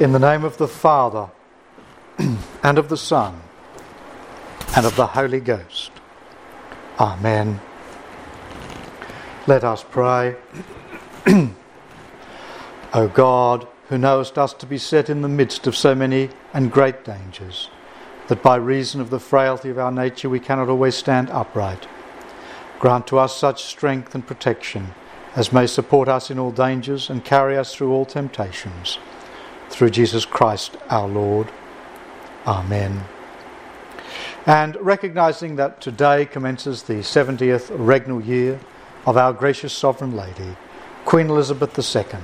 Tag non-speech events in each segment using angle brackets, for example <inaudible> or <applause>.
In the name of the Father, <clears throat> and of the Son, and of the Holy Ghost. Amen. Let us pray. <clears throat> o God, who knowest us to be set in the midst of so many and great dangers, that by reason of the frailty of our nature we cannot always stand upright, grant to us such strength and protection as may support us in all dangers and carry us through all temptations. Through Jesus Christ our Lord. Amen. And recognizing that today commences the 70th regnal year of our gracious Sovereign Lady, Queen Elizabeth II,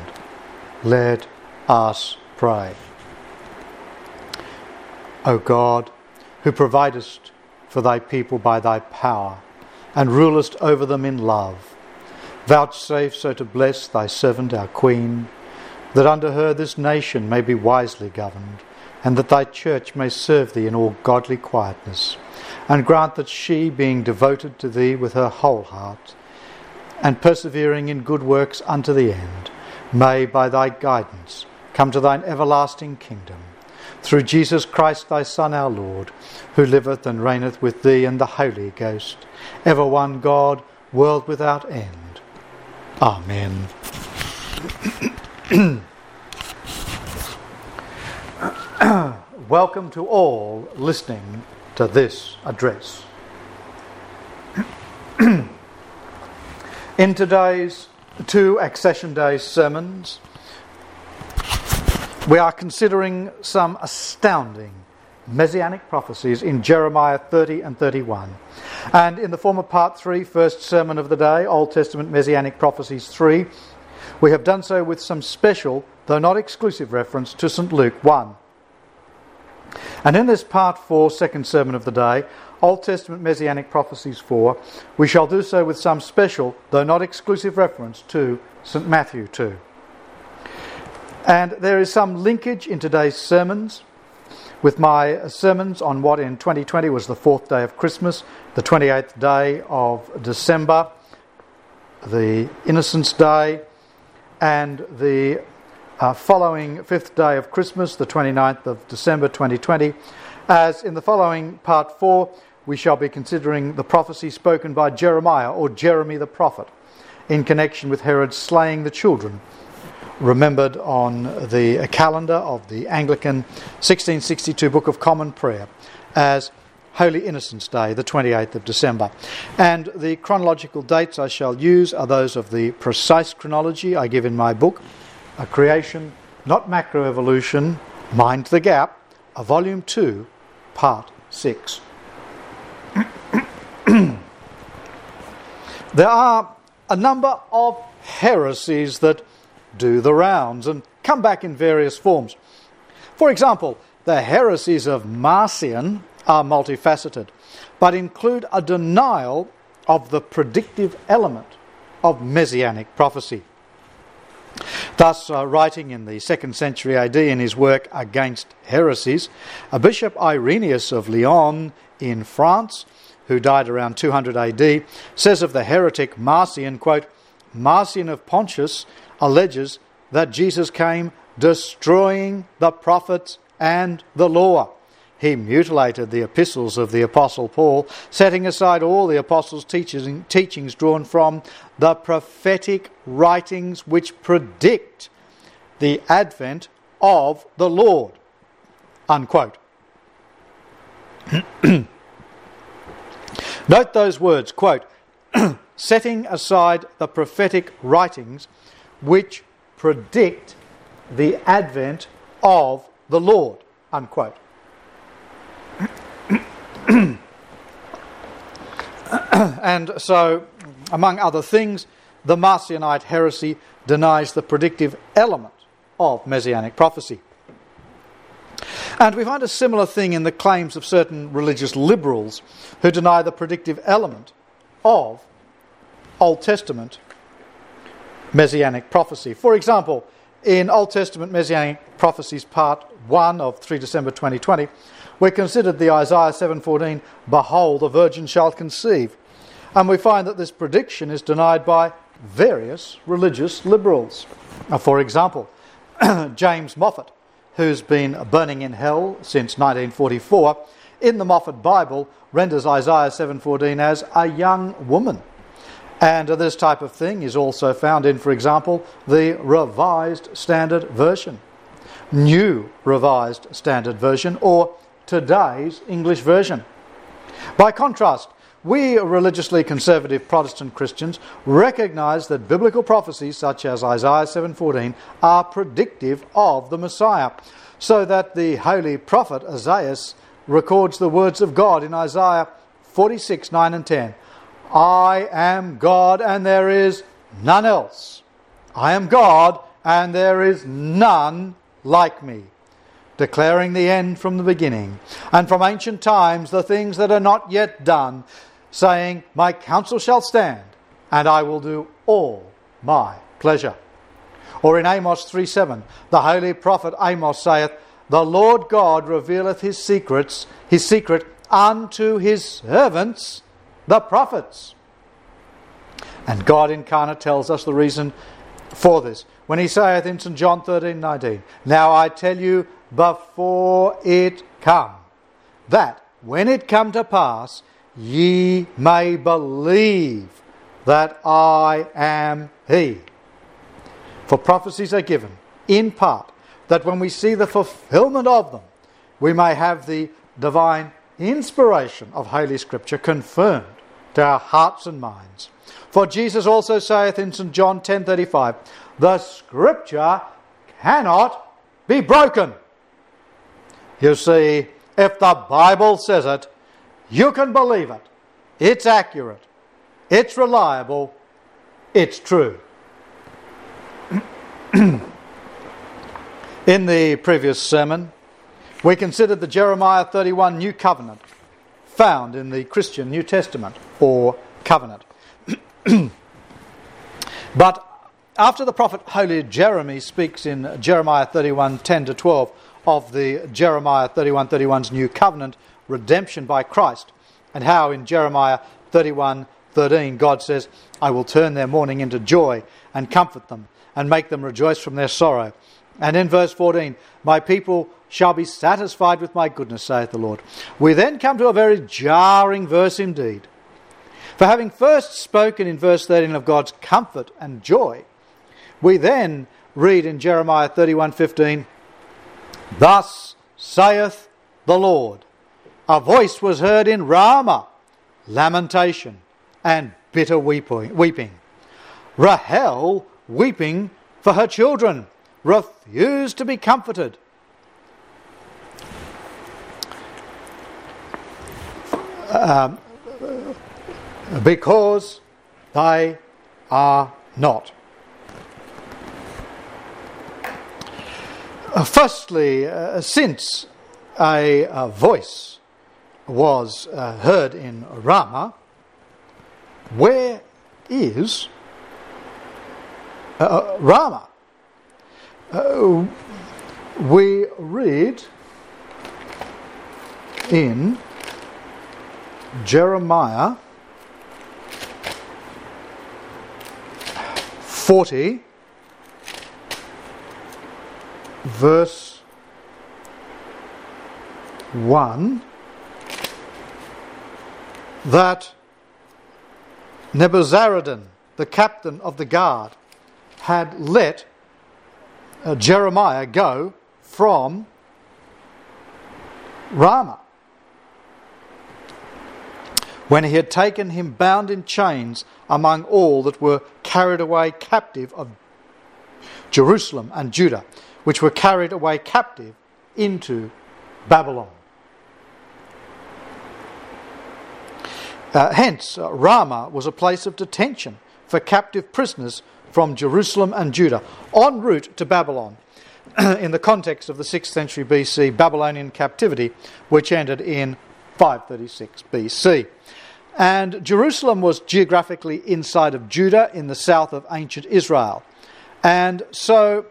let us pray. O God, who providest for thy people by thy power, and rulest over them in love, vouchsafe so to bless thy servant our Queen, that under her this nation may be wisely governed and that thy church may serve thee in all godly quietness. And grant that she, being devoted to thee with her whole heart, and persevering in good works unto the end, may, by thy guidance, come to thine everlasting kingdom. Through Jesus Christ thy Son, our Lord, who liveth and reigneth with thee and the Holy Ghost, ever one God, world without end. Amen. <clears throat> Welcome to all listening to this address. <clears throat> In today's two Accession Day sermons, we are considering some astounding messianic prophecies in Jeremiah 30 and 31. And in the former part 3, first sermon of the day, Old Testament Messianic Prophecies 3, we have done so with some special, though not exclusive, reference to St. Luke 1. And in this part 4, second sermon of the day, Old Testament Messianic Prophecies 4, we shall do so with some special, though not exclusive, reference to St. Matthew 2. And there is some linkage in today's sermons with my sermons on what in 2020 was the fourth day of Christmas, the 28th day of December, the Innocents' Day, and the uh, following fifth day of Christmas, the 29th of December 2020, as in the following part 4, we shall be considering the prophecy spoken by Jeremiah or Jeremy the prophet in connection with Herod slaying the children, remembered on the calendar of the Anglican 1662 Book of Common Prayer as Holy Innocents' Day, the 28th of December. And the chronological dates I shall use are those of the precise chronology I give in my book a creation, not macroevolution, mind the gap, a volume 2, part 6. <clears throat> there are a number of heresies that do the rounds and come back in various forms. For example, the heresies of Marcion are multifaceted, but include a denial of the predictive element of messianic prophecy. Thus, uh, writing in the second century AD in his work Against Heresies, a Bishop Irenaeus of Lyon in France, who died around 200 AD, says of the heretic Marcion, quote, Marcion of Pontus alleges that Jesus came destroying the prophets and the law. He mutilated the epistles of the Apostle Paul, setting aside all the Apostles' teachings drawn from the prophetic writings which predict the advent of the Lord. Unquote. <clears throat> Note those words, quote, <clears throat> setting aside the prophetic writings which predict the advent of the Lord, unquote. <clears throat> and so, among other things, the Marcionite heresy denies the predictive element of messianic prophecy. And we find a similar thing in the claims of certain religious liberals who deny the predictive element of Old Testament messianic prophecy. For example, in Old Testament Messianic Prophecies, Part 1 of 3 December 2020, we considered the Isaiah 7:14, "Behold, the virgin shall conceive," and we find that this prediction is denied by various religious liberals. Now, for example, <clears throat> James Moffatt, who's been burning in hell since 1944, in the Moffatt Bible renders Isaiah 7:14 as a young woman. And this type of thing is also found in, for example, the Revised Standard Version, New Revised Standard Version, or today's English Version. By contrast, we religiously conservative Protestant Christians recognize that biblical prophecies such as Isaiah 7:14 are predictive of the Messiah, so that the holy prophet Isaiah records the words of God in Isaiah 46 9 and 10. I am God and there is none else. I am God and there is none like me, declaring the end from the beginning, and from ancient times the things that are not yet done, saying, My counsel shall stand, and I will do all my pleasure. Or in Amos 3 7, the holy prophet Amos saith, The Lord God revealeth his secrets, his secret unto his servants the prophets. And God incarnate tells us the reason for this. When he saith in St. John 13 19, Now I tell you before it come, that when it come to pass, ye may believe that I am he. For prophecies are given, in part, that when we see the fulfillment of them, we may have the divine inspiration of Holy Scripture confirmed to our hearts and minds. For Jesus also saith in St. John 10:35, "The scripture cannot be broken." You see, if the Bible says it, you can believe it. It's accurate. It's reliable. It's true. <clears throat> in the previous sermon, we considered the Jeremiah 31 New Covenant found in the Christian New Testament or covenant. <clears throat> but after the prophet holy Jeremy speaks in Jeremiah 31 10 to 12 of the Jeremiah 31 31's new covenant redemption by Christ, and how in Jeremiah 31 13 God says, I will turn their mourning into joy and comfort them and make them rejoice from their sorrow. And in verse 14, my people shall be satisfied with my goodness, saith the Lord. We then come to a very jarring verse indeed. For having first spoken in verse 13 of God's comfort and joy, we then read in Jeremiah 31:15, Thus saith the Lord, a voice was heard in Ramah, lamentation and bitter weeping. Rahel weeping for her children, refused to be comforted um, because they are not. Uh, firstly, uh, since a, a, voice was uh, heard in Ramah, where is uh, uh, Uh, we read in Jeremiah 40, verse 1, that Nebuzaradan, the captain of the guard, had let uh, Jeremiah go from Ramah. When he had taken him bound in chains among all that were carried away captive of Jerusalem and Judah, which were carried away captive into Babylon. Uh, hence, uh, Ramah was a place of detention for captive prisoners from Jerusalem and Judah en route to Babylon <clears throat> in the context of the 6th century BC Babylonian captivity, which ended in 536 BC. And Jerusalem was geographically inside of Judah in the south of ancient Israel. And so,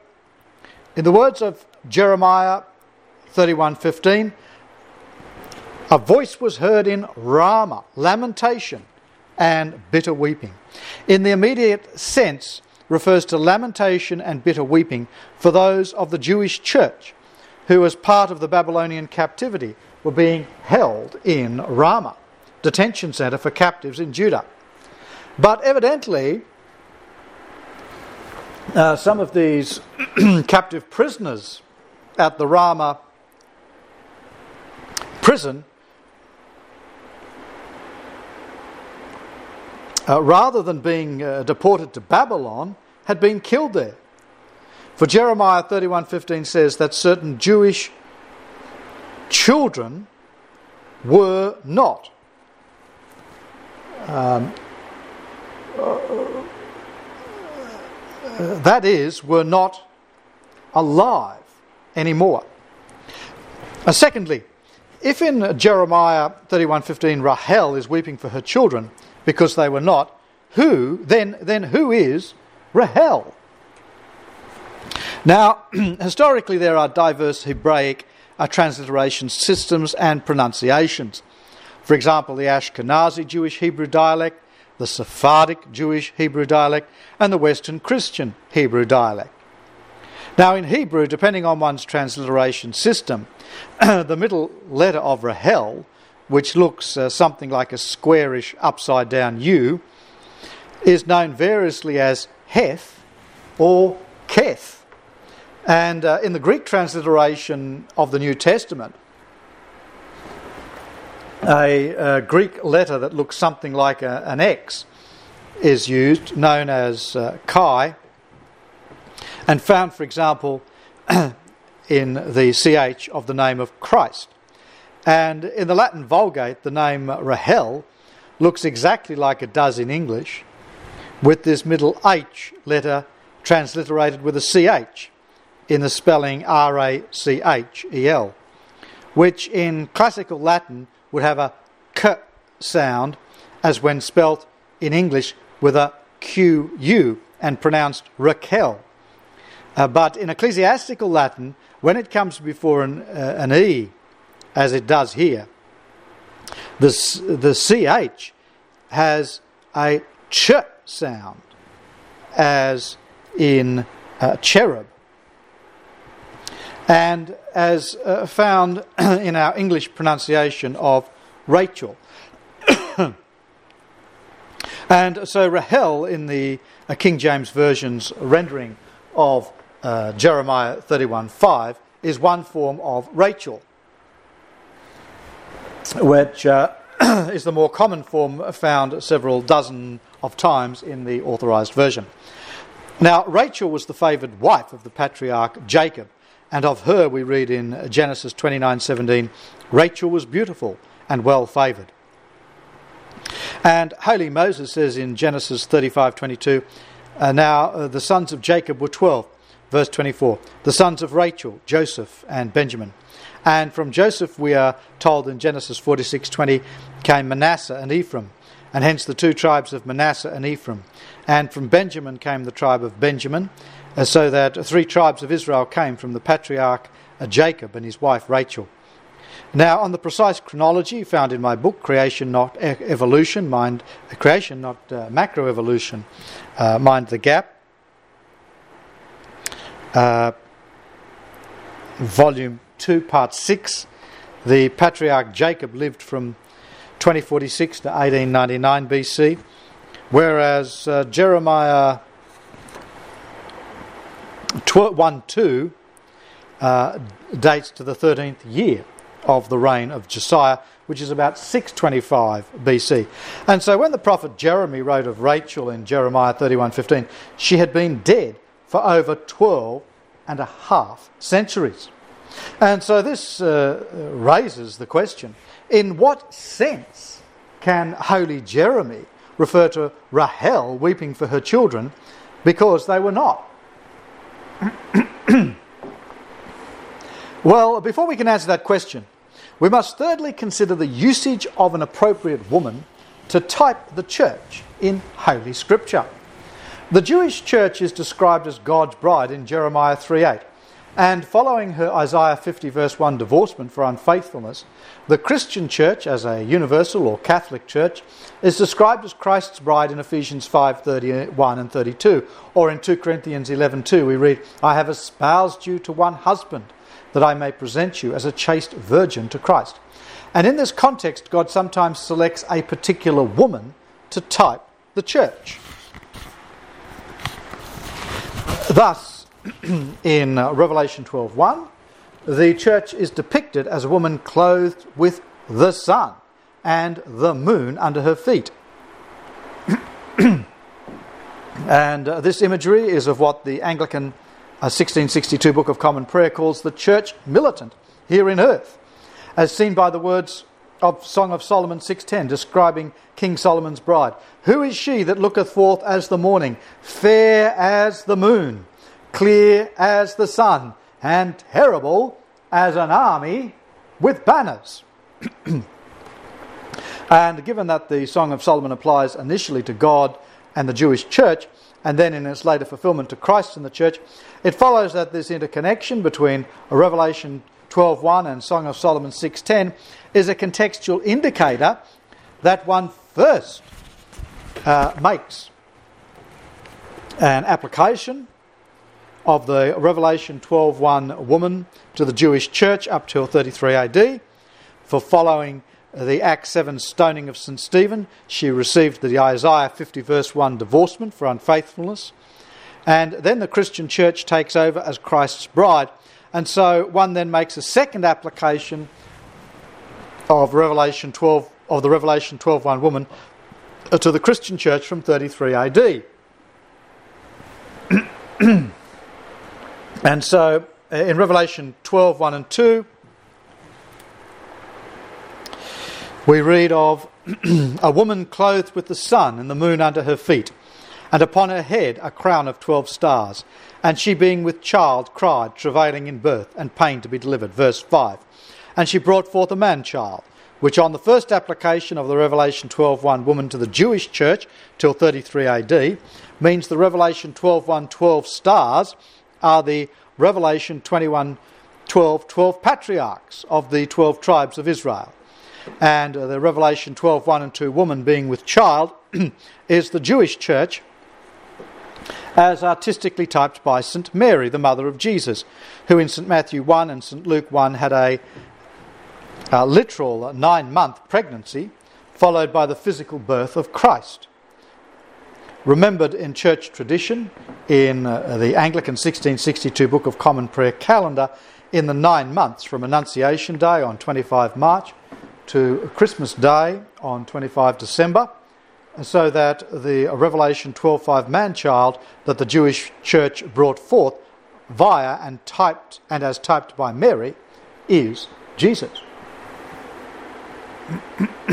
in the words of Jeremiah 31:15, a voice was heard in Ramah, lamentation and bitter weeping. In the immediate sense, refers to lamentation and bitter weeping for those of the Jewish church who, as part of the Babylonian captivity, were being held in Ramah, detention centre for captives in Judah. But evidently, uh, some of these <clears throat> captive prisoners at the Ramah prison, uh, rather than being uh, deported to Babylon, had been killed there. For Jeremiah 31:15 says that certain Jewish children were not um, that is, were not alive anymore. Uh, secondly, if in Jeremiah 31:15 Rahel is weeping for her children because they were not, who then then who is Rahel? Now, <clears throat> historically there are diverse Hebraic uh, transliteration systems and pronunciations. For example, the Ashkenazi Jewish Hebrew dialect, the Sephardic Jewish Hebrew dialect, and the Western Christian Hebrew dialect. Now, in Hebrew, depending on one's transliteration system, <clears throat> the middle letter of Rahel, which looks uh, something like a squarish upside down U, is known variously as Heth or Keth. And uh, in the Greek transliteration of the New Testament, a, a Greek letter that looks something like a, an X is used, known as uh, chi, and found, for example, <clears throat> in the ch of the name of Christ. And in the Latin Vulgate, the name Rahel looks exactly like it does in English, with this middle H letter transliterated with a ch in the spelling R A C H E L, which in classical Latin would have a k sound as when spelt in English with a qu and pronounced Raquel. Uh, but in ecclesiastical Latin, when it comes before an, uh, an e, as it does here, the, the ch has a ch sound, as in uh, cherub. And as uh, found <clears throat> in our English pronunciation of Rachel. <coughs> and so Rahel, in the uh, King James Version's rendering of uh, Jeremiah 31:5, is one form of Rachel, which uh, <clears throat> is the more common form found several dozen of times in the authorized version. Now, Rachel was the favored wife of the patriarch Jacob, and of her we read in Genesis 29:17, Rachel was beautiful and well favored. And holy Moses says in Genesis 35:22, uh, now uh, the sons of Jacob were 12, verse 24. The sons of Rachel, Joseph and Benjamin. And from Joseph we are told in Genesis 46:20 came Manasseh and Ephraim, and hence the two tribes of Manasseh and Ephraim. And from Benjamin came the tribe of Benjamin, so that three tribes of Israel came from the patriarch Jacob and his wife Rachel. Now, on the precise chronology found in my book, Creation Not Evolution, Mind Creation Not uh, Macroevolution, uh, Mind the Gap, uh, Volume 2, Part 6, the patriarch Jacob lived from 2046 to 1899 BC, whereas uh, Jeremiah 1 2 uh, dates to the 13th year of the reign of Josiah, which is about 625 BC. And so when the prophet Jeremy wrote of Rachel in Jeremiah 31:15, she had been dead for over 12 and a half centuries. And so this uh, raises the question in what sense can holy Jeremy refer to Rahel weeping for her children because they were not? <coughs> well, before we can answer that question, we must thirdly consider the usage of an appropriate woman to type the church in Holy Scripture. The Jewish church is described as God's bride in Jeremiah 3:8. And following her Isaiah 50 verse 1 divorcement for unfaithfulness, the Christian church as a universal or Catholic church is described as Christ's bride in Ephesians 5:31 and 32 or in 2 Corinthians 11:2 we read I have espoused you to one husband that I may present you as a chaste virgin to Christ. And in this context, God sometimes selects a particular woman to type the church. Thus, <clears throat> in uh, Revelation 12:1, the church is depicted as a woman clothed with the sun and the moon under her feet. <clears throat> and uh, this imagery is of what the Anglican uh, 1662 Book of Common Prayer calls the church militant here in earth, as seen by the words of Song of Solomon 6:10 describing King Solomon's bride. Who is she that looketh forth as the morning, fair as the moon, clear as the sun, and terrible as an army with banners? <clears throat> and given that the Song of Solomon applies initially to God and the Jewish church, and then in its later fulfillment to Christ and the church, it follows that this interconnection between Revelation 12.1 and Song of Solomon 6.10 is a contextual indicator that one first uh, makes an application of the Revelation 12.1 woman to the Jewish church up till 33 AD. For following the Acts 7 stoning of St. Stephen, she received the Isaiah 50 verse 1 divorcement for unfaithfulness. And then the Christian church takes over as Christ's bride. And so one then makes a second application of Revelation 12 of the Revelation 12:1 woman to the Christian church from 33 AD. <clears throat> and so uh, in Revelation 12:1 and 2 we read of <clears throat> a woman clothed with the sun and the moon under her feet and upon her head a crown of 12 stars. And she being with child cried travailing in birth and pain to be delivered. Verse 5 and she brought forth a man child which on the first application of the Revelation 12.1 woman to the Jewish church till 33 AD means the Revelation 12.1 12 stars are the Revelation 21 12 12 patriarchs of the 12 tribes of Israel. And uh, the Revelation 12 1 and 2 woman being with child <clears throat> is the Jewish church as artistically typed by St. Mary, the mother of Jesus, who in St. Matthew 1 and St. Luke 1 had a uh, literal nine month pregnancy, followed by the physical birth of Christ. Remembered in church tradition, in uh, the Anglican 1662 Book of Common Prayer calendar, in the nine months from Annunciation Day on 25 March to Christmas Day on 25 December, so that the Revelation 12:5 man child that the Jewish church brought forth via and typed and as typed by Mary is Jesus. <clears throat>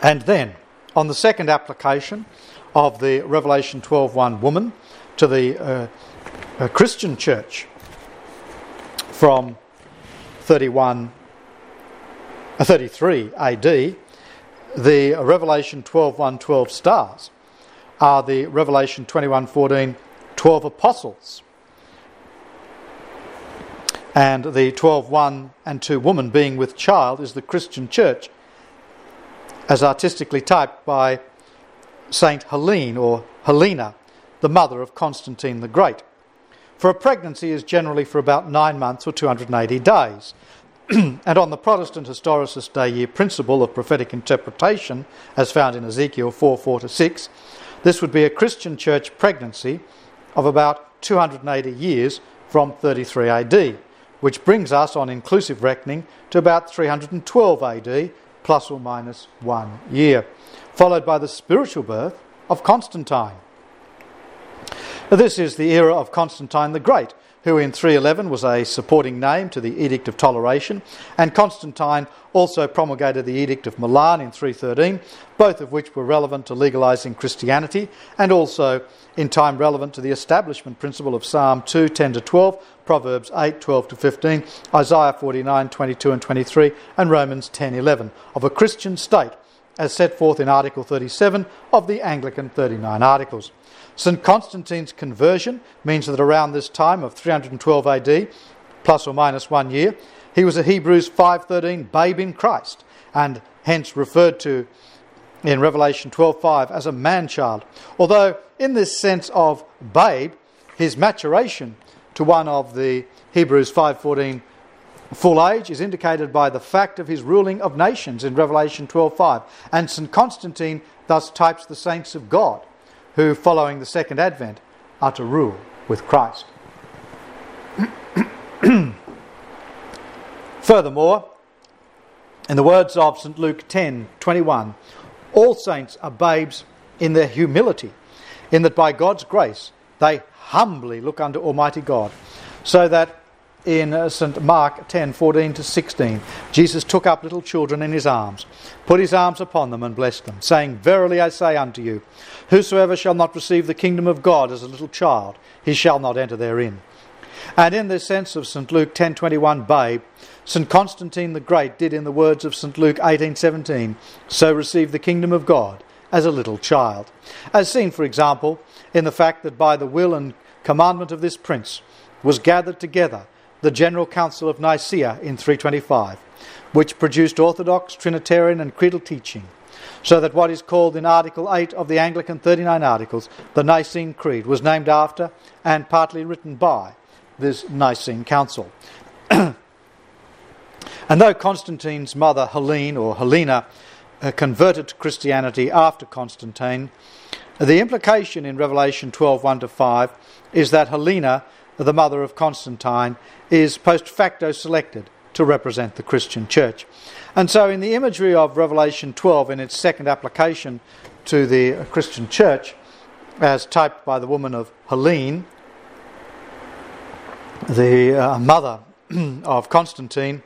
and then, on the second application of the Revelation 12:1 woman to the uh, uh, Christian church from 31, uh, 33 AD, the Revelation 12:1 12 stars are the Revelation 21:14 12 apostles. And the 12 1 and 2 woman being with child is the Christian church, as artistically typed by Saint Helene or Helena, the mother of Constantine the Great. For a pregnancy is generally for about nine months or 280 days. <clears throat> and on the Protestant historicist Day year principle of prophetic interpretation, as found in Ezekiel 4 4 to 6, this would be a Christian church pregnancy of about 280 years from 33 AD which brings us on inclusive reckoning to about 312 AD, plus or minus one year, followed by the spiritual birth of Constantine. This is the era of Constantine the Great, who in 311 was a supporting name to the Edict of Toleration, and Constantine also promulgated the Edict of Milan in 313, both of which were relevant to legalizing Christianity and also in time relevant to the establishment principle of Psalm 2 10 to 12, Proverbs 8 12 to 15, Isaiah 49 22 and 23, and Romans 10 11 of a Christian state as set forth in Article 37 of the Anglican 39 Articles. St. Constantine's conversion means that around this time of 312 AD, plus or minus one year, he was a Hebrews 5:13 babe in Christ, and hence referred to in Revelation 12:5 as a man child. Although in this sense of babe, his maturation to one of the Hebrews 5:14 full age is indicated by the fact of his ruling of nations in Revelation 12:5 and St Constantine thus types the saints of God who following the second advent are to rule with Christ. <clears throat> Furthermore, in the words of St Luke 10:21, all saints are babes in their humility, in that by God's grace they humbly look unto Almighty God, so that in uh, St Mark 10:14 to 16, Jesus took up little children in his arms, put his arms upon them and blessed them, saying, "Verily I say unto you, whosoever shall not receive the kingdom of God as a little child, he shall not enter therein." And in this sense of St Luke 10:21 babe, St Constantine the Great did in the words of St Luke 18:17, so receive the kingdom of God as a little child. As seen, for example, in the fact that by the will and commandment of this prince was gathered together the General Council of Nicaea in 325, which produced orthodox, Trinitarian, and creedal teaching, so that what is called in Article 8 of the Anglican 39 Articles, the Nicene Creed, was named after and partly written by this Nicene Council. <clears throat> and though Constantine's mother, Helene or Helena, uh, converted to Christianity after Constantine, the implication in Revelation 12 1 to 5 is that Helena the mother of Constantine, is post facto selected to represent the Christian church. And so, in the imagery of Revelation 12, in its second application to the Christian church, as typed by the woman of Helene, the uh, mother <clears throat> of Constantine,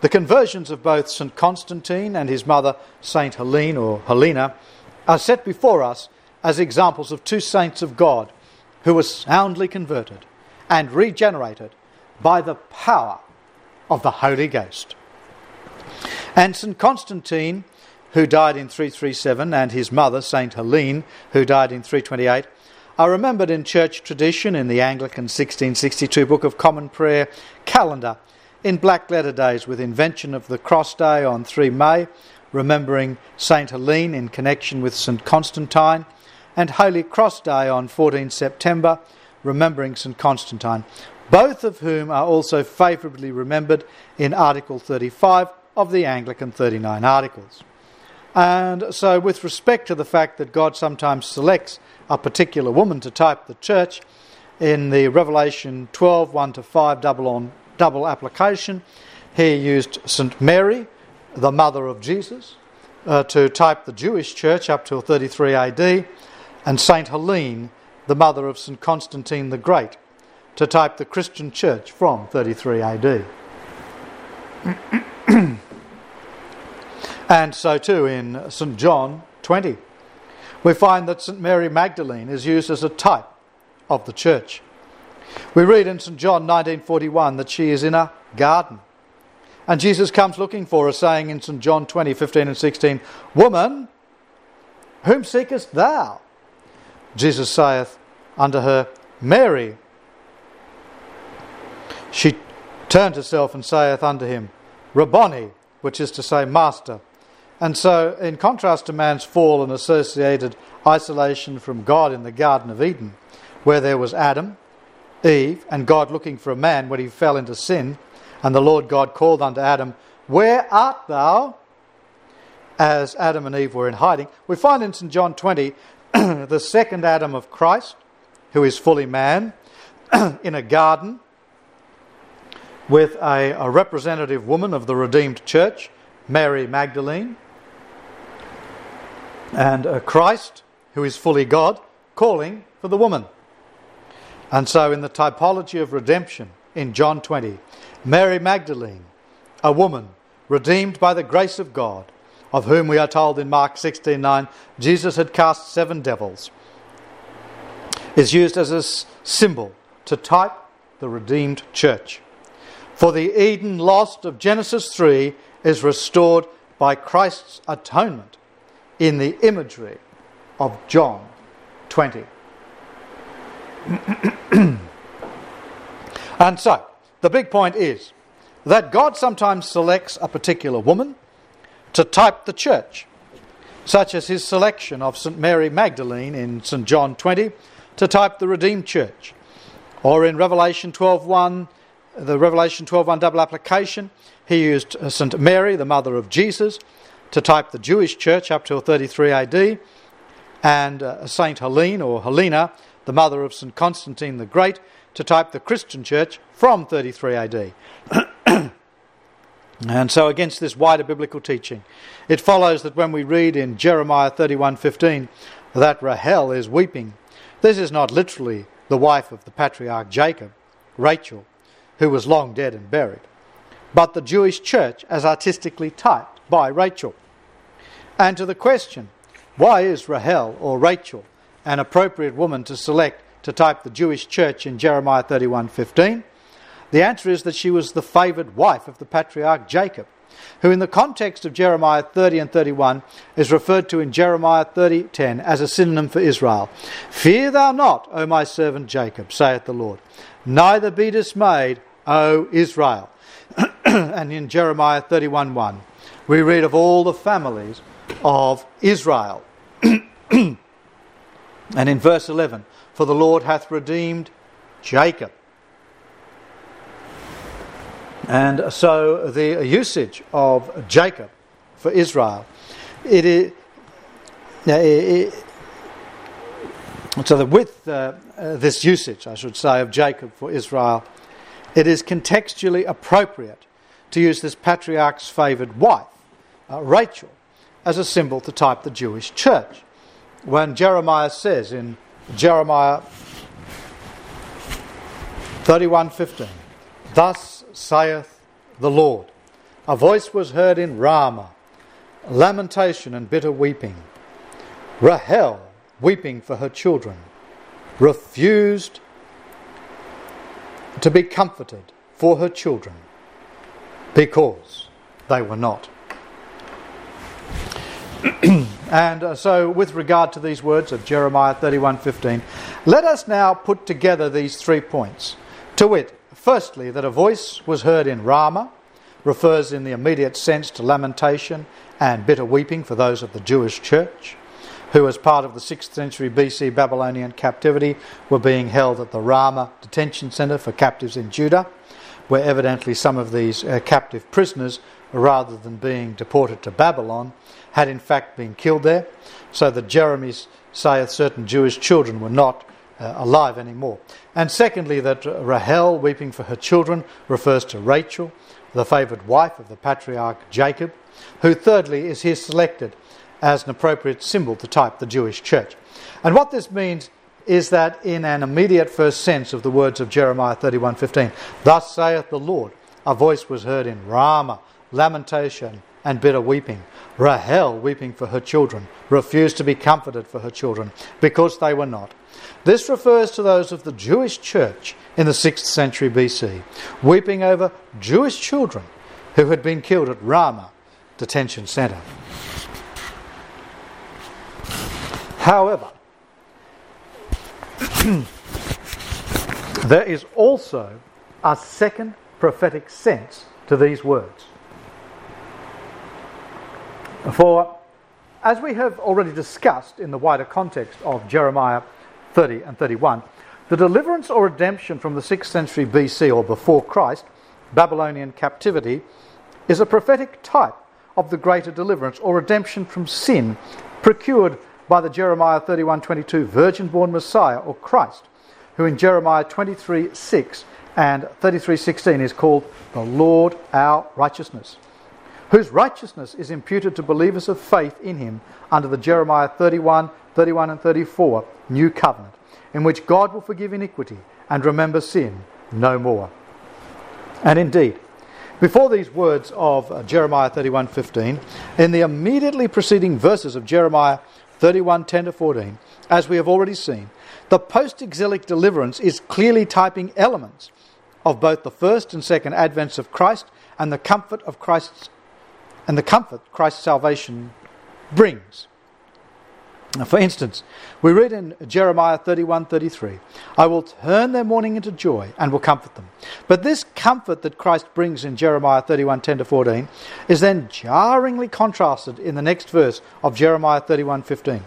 the conversions of both St. Constantine and his mother, St. Helene or Helena, are set before us as examples of two saints of God who were soundly converted and regenerated by the power of the Holy Ghost. And St. Constantine, who died in 337, and his mother, St. Helene, who died in 328, are remembered in church tradition in the Anglican 1662 Book of Common Prayer calendar in black letter days with invention of the cross day on 3 May, remembering St. Helene in connection with St. Constantine, and Holy Cross Day on 14 September, remembering St. Constantine, both of whom are also favourably remembered in Article 35 of the Anglican 39 Articles. And so, with respect to the fact that God sometimes selects a particular woman to type the church, in the Revelation 12 1 to 5 double, on, double application, he used St. Mary, the mother of Jesus, uh, to type the Jewish church up till 33 AD, and St. Helene the mother of St. Constantine the Great, to type the Christian church from 33 AD. <clears throat> and so too in St. John 20. We find that St. Mary Magdalene is used as a type of the church. We read in St. John 19:41 that she is in a garden. And Jesus comes looking for her, saying in St. John 20, 15 and 16, Woman, whom seekest thou? Jesus saith unto her, Mary. She turned herself and saith unto him, Rabboni, which is to say, Master. And so, in contrast to man's fall and associated isolation from God in the Garden of Eden, where there was Adam, Eve, and God looking for a man when he fell into sin, and the Lord God called unto Adam, Where art thou? As Adam and Eve were in hiding. We find in St. John 20 <clears throat> the second Adam of Christ, who is fully man, <clears throat> in a garden with a, a, representative woman of the redeemed church, Mary Magdalene, and a Christ, who is fully God, calling for the woman. And so, in the typology of redemption in John 20, Mary Magdalene, a woman redeemed by the grace of God, of whom we are told in Mark 16:9 Jesus had cast seven devils, is used as a symbol to type the redeemed church. For the Eden lost of Genesis 3 is restored by Christ's atonement in the imagery of John 20. <clears throat> and so, the big point is that God sometimes selects a particular woman to type the church, such as his selection of St. Mary Magdalene in St. John 20 to type the redeemed church, Or in Revelation 12.1, the Revelation 12.1 double application, he used uh, St. Mary, the mother of Jesus, to type the Jewish church up till 33 AD, and uh, St. Helene or Helena, the mother of St. Constantine the Great, to type the Christian church from 33 AD. <clears throat> and so against this wider biblical teaching, it follows that when we read in Jeremiah 31:15 that Rahel is weeping, this is not literally the wife of the patriarch Jacob, Rachel, who was long dead and buried, but the Jewish church as artistically typed by Rachel. And to the question, why is Rahel or Rachel an appropriate woman to select to type the Jewish church in Jeremiah 31:15? The answer is that she was the favored wife of the patriarch Jacob, who in the context of Jeremiah 30 and 31 is referred to in Jeremiah 30:10 as a synonym for Israel. Fear thou not, O my servant Jacob, saith the Lord, neither be dismayed, O Israel. <clears throat> and in Jeremiah 31:1 we read of all the families of Israel. <clears throat> and in verse 11, for the Lord hath redeemed Jacob. And so the usage of Jacob for Israel, it is. It, so that with uh, uh, this usage, I should say, of Jacob for Israel, it is contextually appropriate to use this patriarch's favoured wife, uh, Rachel, as a symbol to type the Jewish church. When Jeremiah says in Jeremiah 31:15, "Thus saith the Lord: A voice was heard in Ramah, lamentation and bitter weeping. Rahel weeping for her children, refused to be comforted for her children because they were not." <clears throat> and uh, so, with regard to these words of Jeremiah 31:15, let us now put together these three points. To wit, firstly, that a voice was heard in Ramah refers in the immediate sense to lamentation and bitter weeping for those of the Jewish church, who, as part of the 6th century BC Babylonian captivity, were being held at the Ramah detention center for captives in Judah, where evidently some of these uh, captive prisoners, rather than being deported to Babylon, had in fact been killed there, so that Jeremy saith certain Jewish children were not uh, alive anymore. And secondly, that Rahel, weeping for her children, refers to Rachel, the favoured wife of the patriarch Jacob, who thirdly is here selected as an appropriate symbol to type the Jewish church. And what this means is that in an immediate first sense of the words of Jeremiah 31:15, thus saith the Lord, a voice was heard in Ramah, lamentation and bitter weeping. Rahel, weeping for her children, refused to be comforted for her children because they were not. This refers to those of the Jewish church in the 6th century BC, weeping over Jewish children who had been killed at Ramah detention centre. However, <clears throat> there is also a second prophetic sense to these words. For, as we have already discussed in the wider context of Jeremiah 30 and 31, the deliverance or redemption from the 6th century BC or before Christ, Babylonian captivity, is a prophetic type of the greater deliverance or redemption from sin procured by the Jeremiah 31:22 virgin-born Messiah or Christ, who in Jeremiah 23:6 and 33:16 is called the Lord our righteousness whose righteousness is imputed to believers of faith in him under the Jeremiah 31, 31 and 34 new covenant, in which God will forgive iniquity and remember sin no more. And indeed, before these words of uh, Jeremiah 31:15, in the immediately preceding verses of Jeremiah 31:10 to 14, as we have already seen, the post-exilic deliverance is clearly typing elements of both the first and second advents of Christ and the comfort of Christ's and the comfort Christ's salvation brings. Now, for instance, we read in Jeremiah 31:33, "I will turn their mourning into joy and will comfort them." But this comfort that Christ brings in Jeremiah 31:10 to 14 is then jarringly contrasted in the next verse of Jeremiah 31:15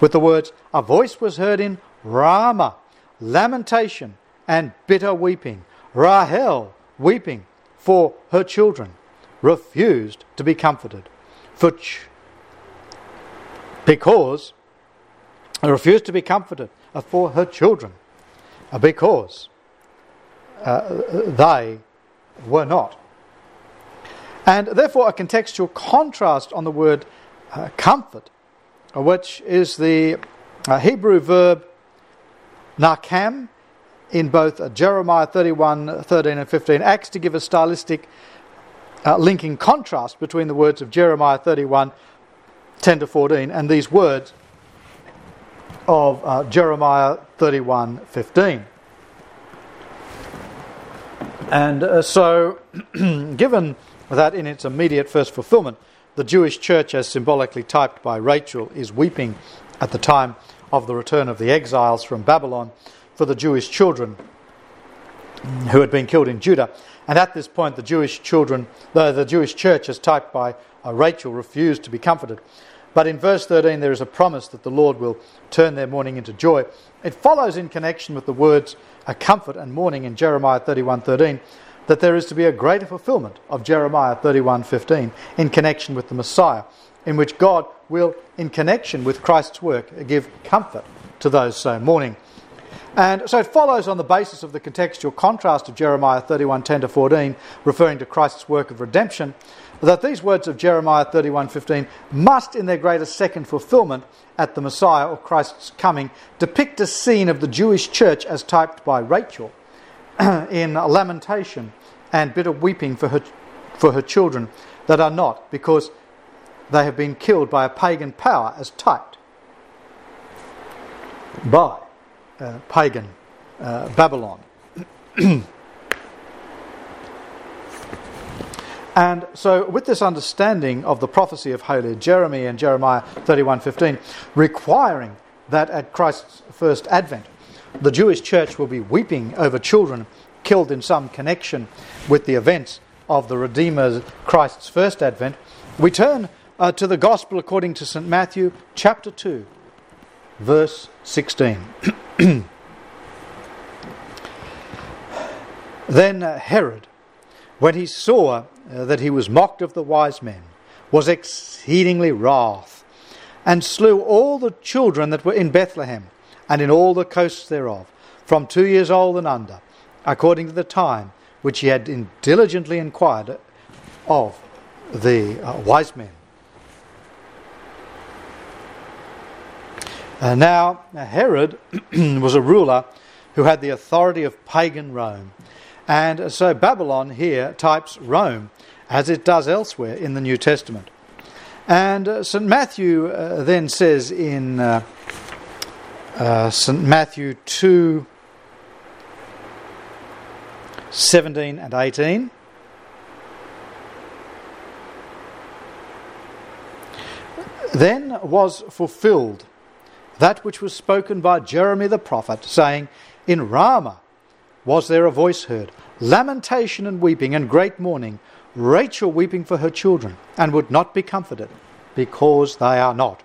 with the words, "A voice was heard in Ramah, lamentation and bitter weeping. Rahel weeping for her children, refused to be comforted. For ch- because refused to be comforted for her children, because uh, they were not. And therefore, a contextual contrast on the word uh, comfort, which is the uh, Hebrew verb nakam in both uh, Jeremiah 31, 13, and 15, acts to give a stylistic uh, linking contrast between the words of Jeremiah 31, 10 to 14, and these words of uh, Jeremiah 31, 15. And uh, so, <clears throat> given that in its immediate first fulfillment, the Jewish church, as symbolically typed by Rachel, is weeping at the time of the return of the exiles from Babylon for the Jewish children who had been killed in Judah. And at this point, the Jewish children, the, the Jewish church, as typed by uh, Rachel, refused to be comforted. But in verse 13, there is a promise that the Lord will turn their mourning into joy. It follows in connection with the words a comfort and mourning in Jeremiah 31:13 that there is to be a greater fulfillment of Jeremiah 31:15 in connection with the Messiah, in which God will, in connection with Christ's work, give comfort to those so mourning. And so it follows on the basis of the contextual contrast of Jeremiah 31:10 to 14, referring to Christ's work of redemption, that these words of Jeremiah 31:15 must, in their greatest second fulfillment, at the Messiah or Christ's coming depict a scene of the Jewish church as typed by Rachel <clears throat> in lamentation and bitter weeping for her, for her children that are not, because they have been killed by a pagan power as typed by uh, pagan uh, Babylon. <clears throat> And so, with this understanding of the prophecy of Holy Jeremy and Jeremiah 31:15, requiring that at Christ's first advent, the Jewish church will be weeping over children killed in some connection with the events of the Redeemer Christ's first advent, we turn uh, to the Gospel according to St. Matthew, chapter 2, verse 16. <clears throat> <clears throat> then uh, Herod, when he saw uh, that he was mocked of the wise men, was exceedingly wrath, and slew all the children that were in Bethlehem and in all the coasts thereof, from two years old and under, according to the time which he had diligently inquired of the uh, wise men. Uh, now, Herod <clears throat> was a ruler who had the authority of pagan Rome. And so Babylon here types Rome as it does elsewhere in the New Testament. And uh, St. Matthew uh, then says in uh, uh St. Matthew 2 17 and 18. Then was fulfilled that which was spoken by Jeremy the prophet, saying, In Ramah was there a voice heard, lamentation and weeping and great mourning Rachel weeping for her children and would not be comforted because they are not.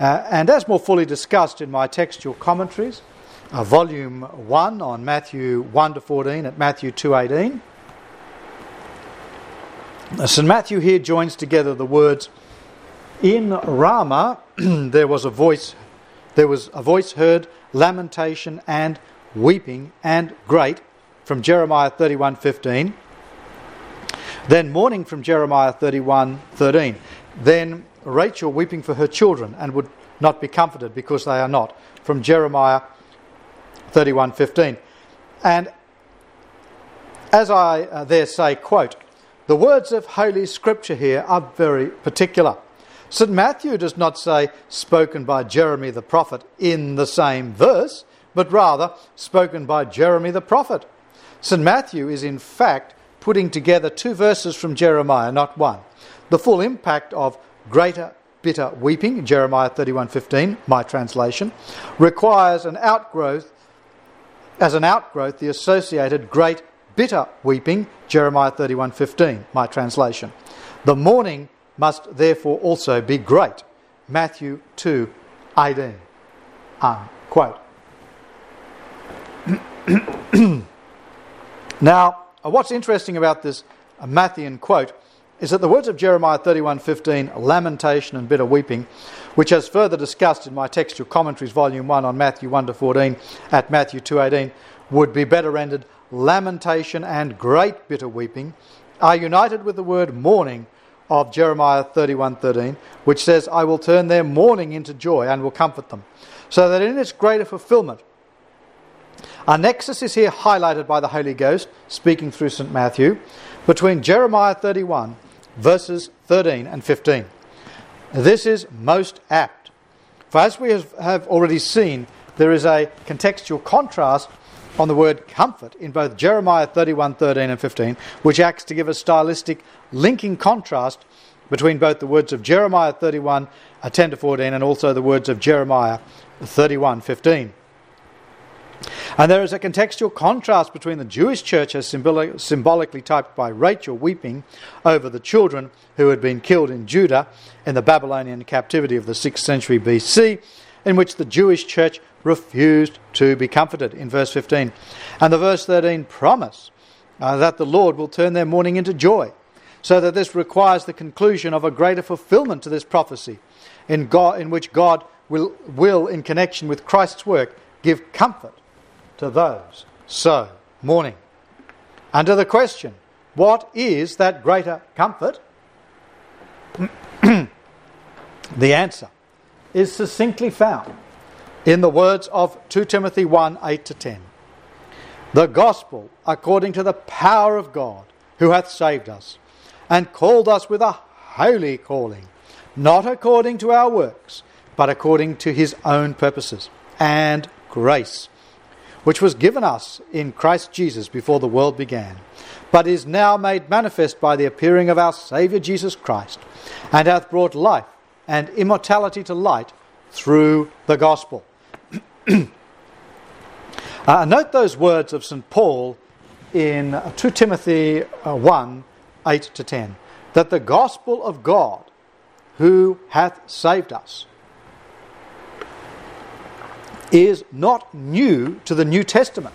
Uh, and as more fully discussed in my textual commentaries, uh, volume 1 on Matthew 1 to 14 at Matthew 2:18, uh, St Matthew here joins together the words in Ramah <clears throat> there was a voice there was a voice heard lamentation and weeping and great from Jeremiah 31:15 then mourning from Jeremiah 31:13. Then Rachel weeping for her children and would not be comforted because they are not. From Jeremiah 31:15. And as I uh, there say, quote, the words of Holy Scripture here are very particular. St. Matthew does not say spoken by Jeremy the prophet in the same verse, but rather spoken by Jeremy the prophet. St. Matthew is in fact putting together two verses from Jeremiah, not one. The full impact of greater bitter weeping, Jeremiah 31:15, my translation, requires an outgrowth as an outgrowth the associated great bitter weeping, Jeremiah 31:15, my translation. The mourning must therefore also be great, Matthew 2:18. Unquote. <clears throat> now, uh, what's interesting about this Matthean quote is that the words of Jeremiah 31:15, lamentation and bitter weeping, which as further discussed in my textual commentaries, volume 1 on Matthew 1 to 14 at Matthew 2:18, would be better rendered lamentation and great bitter weeping, are united with the word mourning of Jeremiah 31:13, which says, "I will turn their mourning into joy and will comfort them." So that in its greater fulfillment, our nexus is here highlighted by the Holy Ghost, speaking through St. Matthew, between Jeremiah 31 verses 13 and 15. This is most apt. For as we have already seen, there is a contextual contrast on the word comfort in both Jeremiah 31, 13 and 15, which acts to give a stylistic linking contrast between both the words of Jeremiah 31, uh, 10 to 14, and also the words of Jeremiah 31, 15. And there is a contextual contrast between the Jewish church as symbolic, symbolically typed by Rachel weeping over the children who had been killed in Judah in the Babylonian captivity of the 6th century BC, in which the Jewish church refused to be comforted in verse 15. And the verse 13 promise uh, that the Lord will turn their mourning into joy. So that this requires the conclusion of a greater fulfillment to this prophecy, in, God, in which God will, will, in connection with Christ's work, give comfort to those so mourning. And to the question, what is that greater comfort? <clears throat> the answer is succinctly found in the words of 2 Timothy 1 8 to 10. The gospel according to the power of God, who hath saved us, and called us with a holy calling, not according to our works, but according to his own purposes and grace which was given us in Christ Jesus before the world began, but is now made manifest by the appearing of our Saviour Jesus Christ, and hath brought life and immortality to light through the gospel. Uh, note those words of St. Paul in 2 Timothy uh, 1 8 to 10 that the gospel of God, who hath saved us, is not new to the New Testament.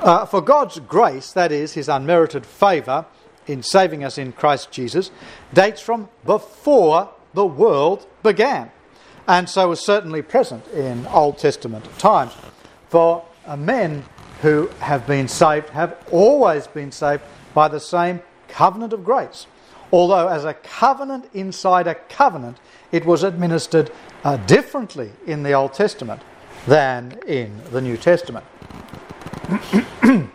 Uh, for God's grace, that is, his unmerited favour in saving us in Christ Jesus, dates from before the world began, and so was certainly present in Old Testament times. For uh, men who have been saved have always been saved by the same covenant of grace. Although, as a covenant inside a covenant, it was administered uh, differently in the Old Testament than in the New Testament. <clears throat>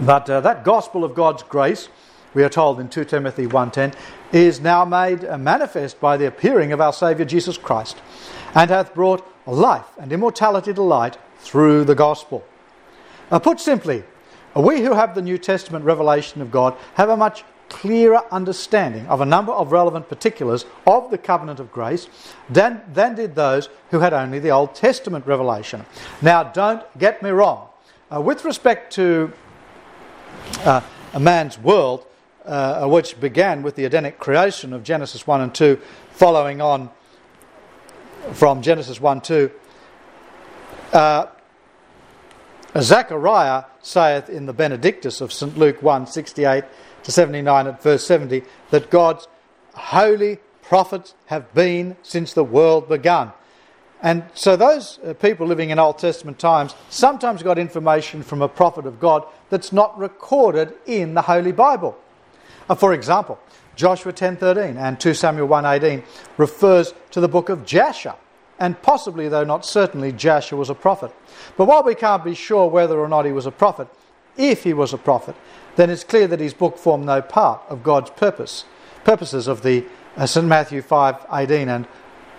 but uh, that gospel of God's grace, we are told in 2 Timothy 1:10, is now made uh, manifest by the appearing of our Saviour Jesus Christ, and hath brought life and immortality to light through the gospel. Uh, put simply, we who have the New Testament revelation of God have a much clearer understanding of a number of relevant particulars of the covenant of grace than, than did those who had only the Old Testament revelation. Now, don't get me wrong. Uh, with respect to uh, a man's world, uh, which began with the Edenic creation of Genesis 1 and 2, following on from Genesis 1 2, uh, Zechariah saith in the Benedictus of St. Luke 1 68 to 79 at verse 70 that God's holy prophets have been since the world begun. And so those uh, people living in Old Testament times sometimes got information from a prophet of God that's not recorded in the Holy Bible. Uh, for example, Joshua 10:13 and 2 Samuel 1:18 refers to the book of Jasher, and possibly though not certainly Jasher was a prophet. But while we can't be sure whether or not he was a prophet, if he was a prophet, then it's clear that his book formed no part of God's purpose, purposes of the uh, St. Matthew 5:18 and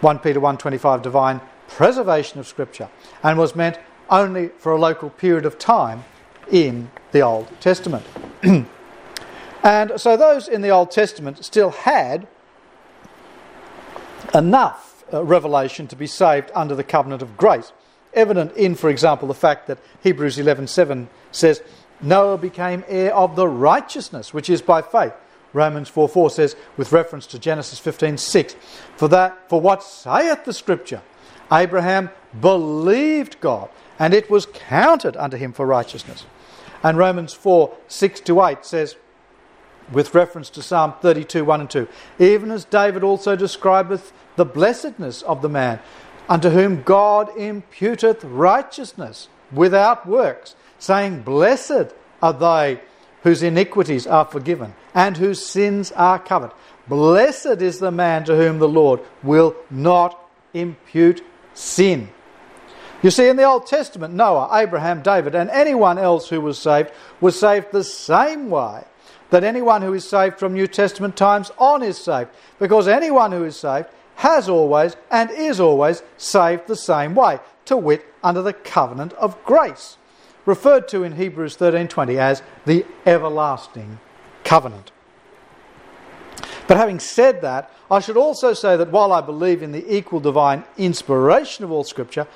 1 Peter 1:25 divine preservation of Scripture, and was meant only for a local period of time in the Old Testament. <clears throat> and so those in the Old Testament still had enough uh, revelation to be saved under the covenant of grace. Evident in, for example, the fact that Hebrews 11:7 says, Noah became heir of the righteousness which is by faith. Romans 4 4 says, with reference to Genesis 15:6, for, that, for what saith the scripture? Abraham believed God, and it was counted unto him for righteousness. And Romans 4 6 to 8 says, with reference to Psalm 32 1 and 2, even as David also describeth the blessedness of the man, unto whom God imputeth righteousness without works, saying, Blessed are they whose iniquities are forgiven and whose sins are covered. Blessed is the man to whom the Lord will not impute sin. You see, in the Old Testament, Noah, Abraham, David, and anyone else who was saved was saved the same way that anyone who is saved from New Testament times on is saved. Because anyone who is saved has always and is always saved the same way, to wit, under the covenant of grace, referred to in Hebrews 13:20 as the everlasting covenant. But having said that, I should also say that while I believe in the equal divine inspiration of all Scripture,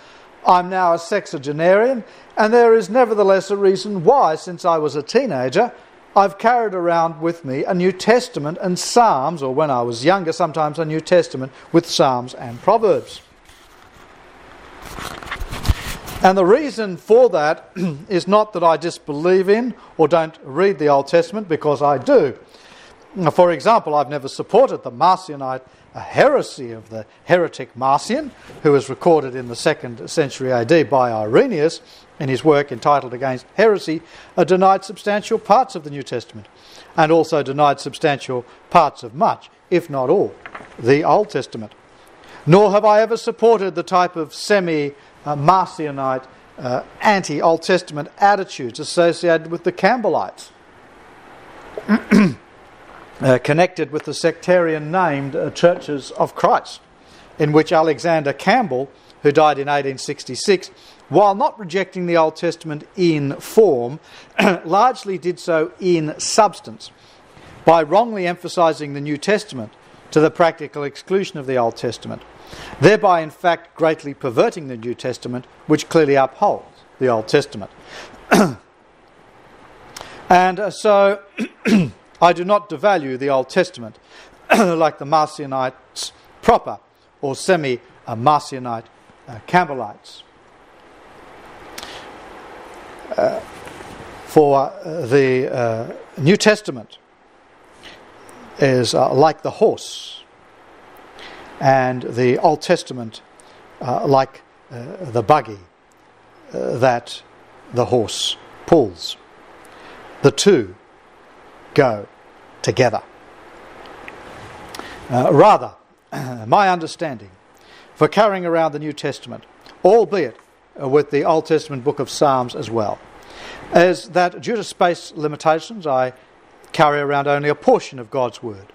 I'm now a sexagenarian, and there is nevertheless a reason why, since I was a teenager, I've carried around with me a New Testament and Psalms, or when I was younger, sometimes a New Testament with Psalms and Proverbs. And the reason for that <clears throat> is not that I disbelieve in or don't read the Old Testament, because I do. For example, I've never supported the Marcionite heresy of the heretic Marcion, who was recorded in the second century AD by Irenaeus in his work entitled Against Heresy, uh, denied substantial parts of the New Testament and also denied substantial parts of much, if not all, the Old Testament. Nor have I ever supported the type of semi Marcionite uh, anti Old Testament attitudes associated with the Campbellites. <clears throat> uh, connected with the sectarian named uh, Churches of Christ, in which Alexander Campbell, who died in 1866, while not rejecting the Old Testament in form, <clears throat> largely did so in substance by wrongly emphasizing the New Testament to the practical exclusion of the Old Testament, thereby, in fact, greatly perverting the New Testament, which clearly upholds the Old Testament. <clears throat> and uh, so <clears throat> I do not devalue the Old Testament like the Marcionites proper or semi Marcionite uh, Campbellites. Uh, for uh, the uh, New Testament is uh, like the horse, and the Old Testament uh, like the buggy that the horse pulls. The two go together. rather, <clears throat> my understanding for carrying around the New Testament, albeit uh, with the Old Testament book of Psalms as well, is that due to space limitations, I carry around only a portion of God's Word.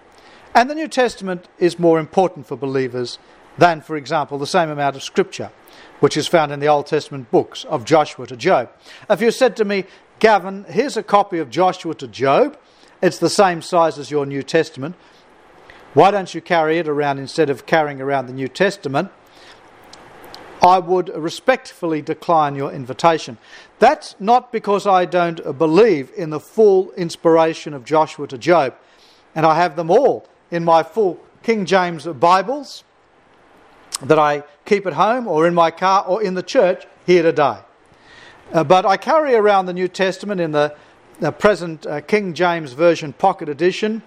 And the New Testament is more important for believers than, for example, the same amount of Scripture, which is found in the Old Testament books of Joshua to Job. If you said to me, Gavin, here's a copy of Joshua to Job, it's the same size as your New Testament. Why don't you carry it around instead of carrying around the New Testament? I would respectfully decline your invitation. That's not because I don't believe in the full inspiration of Joshua to Job, and I have them all in my full King James Bibles that I keep at home or in my car or in the church here today. Uh, but I carry around the New Testament in the, the present uh, King James Version Pocket Edition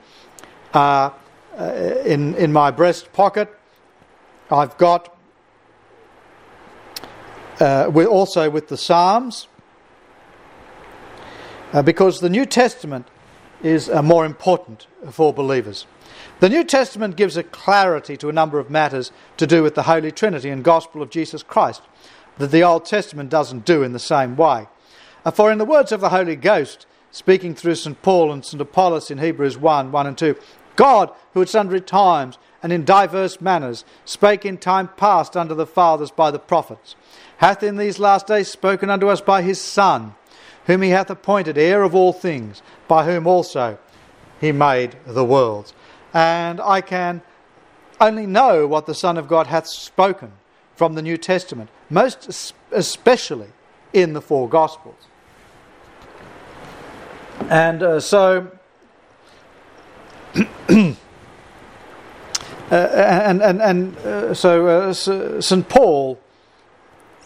uh, uh in, in my breast pocket. I've got uh, with also with the Psalms, uh, because the New Testament is uh, more important for believers. The New Testament gives a clarity to a number of matters to do with the Holy Trinity and gospel of Jesus Christ that the Old Testament doesn't do in the same way. Uh, for in the words of the Holy Ghost, speaking through St. Paul and St. Apollos in Hebrews 1 1 and 2, God, who at sundry times and in diverse manners spake in time past unto the fathers by the prophets, hath in these last days spoken unto us by his Son, whom he hath appointed heir of all things, by whom also he made the worlds. And I can only know what the Son of God hath spoken from the New Testament, most especially in the four Gospels. And uh, so, and, and, and uh, so uh, St. Paul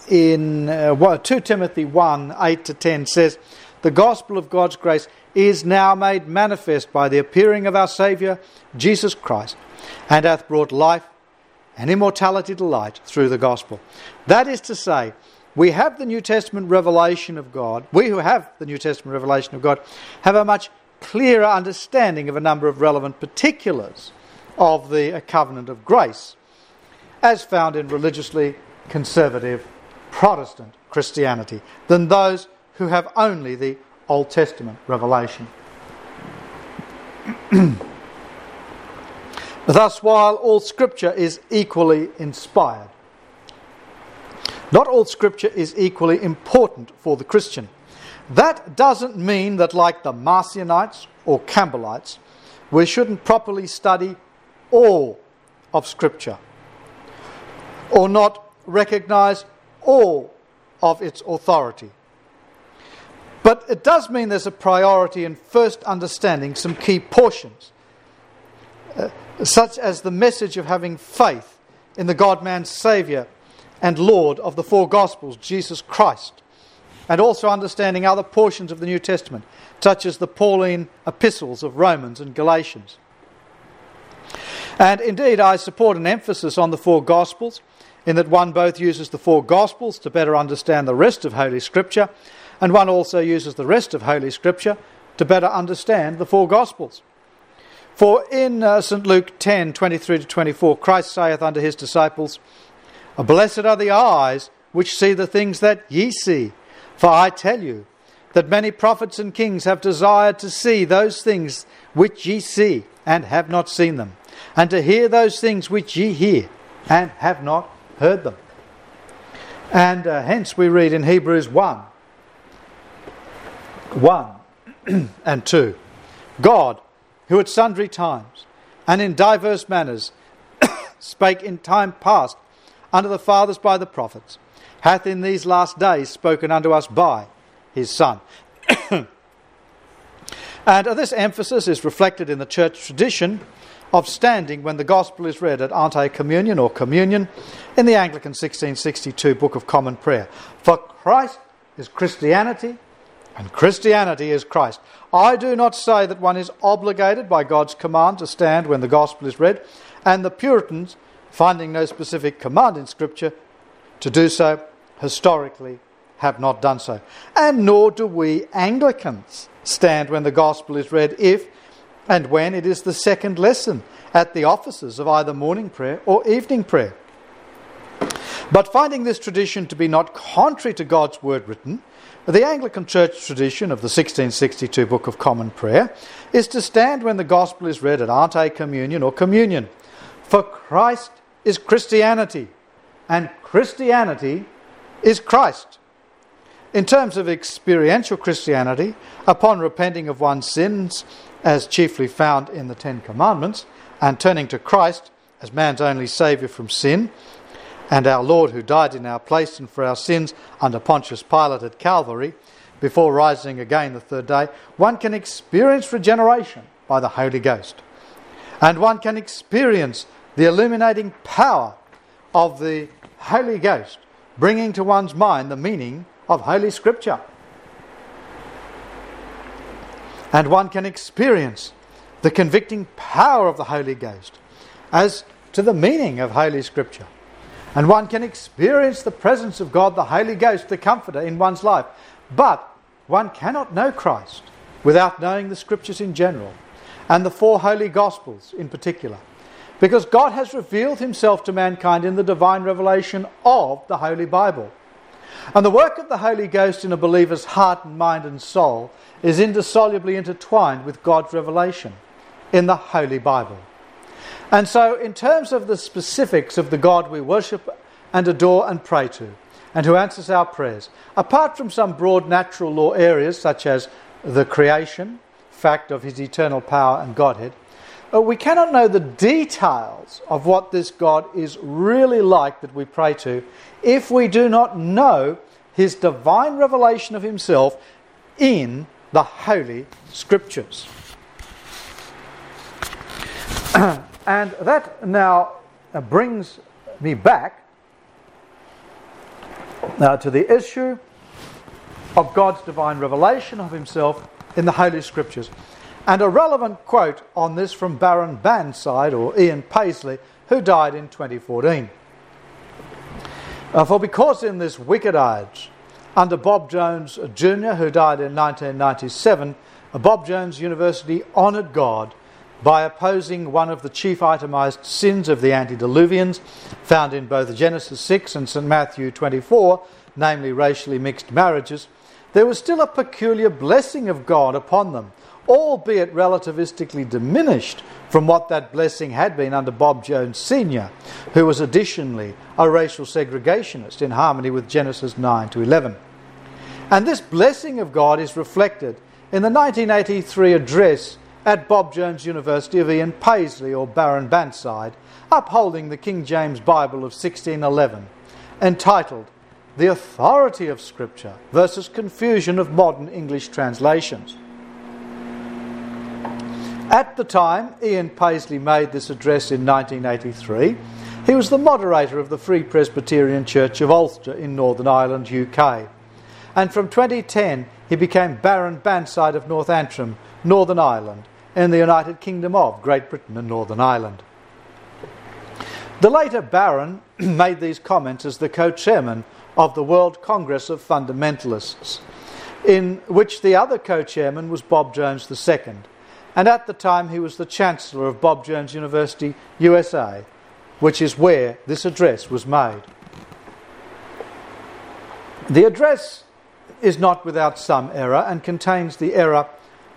in uh, 2 Timothy 1 8 to 10 says, The gospel of God's grace is now made manifest by the appearing of our Saviour, Jesus Christ, and hath brought life and immortality to light through the gospel. That is to say, we have the New Testament revelation of God. We who have the New Testament revelation of God have a much clearer understanding of a number of relevant particulars of the covenant of grace, as found in religiously conservative Protestant Christianity, than those who have only the Old Testament revelation. <clears throat> Thus, while all Scripture is equally inspired, not all Scripture is equally important for the Christian. That doesn't mean that, like the Marcionites or Campbellites, we shouldn't properly study all of Scripture or not recognize all of its authority. But it does mean there's a priority in first understanding some key portions, uh, such as the message of having faith in the God man Saviour and Lord of the four Gospels, Jesus Christ, and also understanding other portions of the New Testament, such as the Pauline epistles of Romans and Galatians. And indeed, I support an emphasis on the four Gospels, in that one both uses the four Gospels to better understand the rest of Holy Scripture, and one also uses the rest of Holy Scripture to better understand the four Gospels. For in uh, St. Luke 10 23 to 24, Christ saith unto his disciples, Blessed are the eyes which see the things that ye see. For I tell you that many prophets and kings have desired to see those things which ye see, and have not seen them, and to hear those things which ye hear, and have not heard them. And uh, hence we read in Hebrews 1 1 <clears throat> and 2 God, who at sundry times and in diverse manners <coughs> spake in time past unto the fathers by the prophets, hath in these last days spoken unto us by his Son. <coughs> and this emphasis is reflected in the church tradition of standing when the gospel is read at ante communion or communion in the Anglican 1662 Book of Common Prayer. For Christ is Christianity, and Christianity is Christ. I do not say that one is obligated by God's command to stand when the gospel is read, and the Puritans finding no specific command in Scripture to do so, historically have not done so. And nor do we Anglicans stand when the Gospel is read if and when it is the second lesson at the offices of either morning prayer or evening prayer. But finding this tradition to be not contrary to God's word written, the Anglican Church tradition of the 1662 Book of Common Prayer is to stand when the Gospel is read at ante communion or communion. For Christ is Christianity, and Christianity is Christ. In terms of experiential Christianity, upon repenting of one's sins, as chiefly found in the Ten Commandments, and turning to Christ as man's only Saviour from sin, and our Lord who died in our place and for our sins under Pontius Pilate at Calvary, before rising again the third day, one can experience regeneration by the Holy Ghost. And one can experience the illuminating power of the Holy Ghost, bringing to one's mind the meaning of Holy Scripture. And one can experience the convicting power of the Holy Ghost as to the meaning of Holy Scripture. And one can experience the presence of God, the Holy Ghost, the Comforter in one's life. But one cannot know Christ without knowing the Scriptures in general and the four Holy Gospels in particular. Because God has revealed himself to mankind in the divine revelation of the Holy Bible. And the work of the Holy Ghost in a believer's heart and mind and soul is indissolubly intertwined with God's revelation in the Holy Bible. And so, in terms of the specifics of the God we worship and adore and pray to, and who answers our prayers, apart from some broad natural law areas such as the creation, fact of his eternal power and Godhead, we cannot know the details of what this God is really like that we pray to if we do not know his divine revelation of himself in the Holy Scriptures. <clears throat> and that now uh, brings me back uh, to the issue of God's divine revelation of himself in the Holy Scriptures. And a relevant quote on this from Baron Bannside, or Ian Paisley, who died in 2014. Uh, for because in this wicked age, under Bob Jones Jr., who died in 1997, Bob Jones University honoured God by opposing one of the chief itemized sins of the antediluvians, found in both Genesis 6 and St. Matthew 24, namely racially mixed marriages, there was still a peculiar blessing of God upon them, albeit relativistically diminished from what that blessing had been under Bob Jones Sr., who was additionally a racial segregationist in harmony with Genesis 9 to 11. And this blessing of God is reflected in the 1983 address at Bob Jones University of Ian Paisley or Baron Bannside, upholding the King James Bible of 1611, entitled The Authority of Scripture versus Confusion of Modern English Translations. At the time Ian Paisley made this address in 1983, he was the moderator of the Free Presbyterian Church of Ulster in Northern Ireland, UK. And from 2010, he became Baron Bannside of North Antrim, Northern Ireland, in the United Kingdom of Great Britain and Northern Ireland. The later Baron <clears throat> made these comments as the co chairman of the World Congress of Fundamentalists, in which the other co chairman was Bob Jones II, and at the time he was the Chancellor of Bob Jones University, USA, which is where this address was made. The address is not without some error and contains the error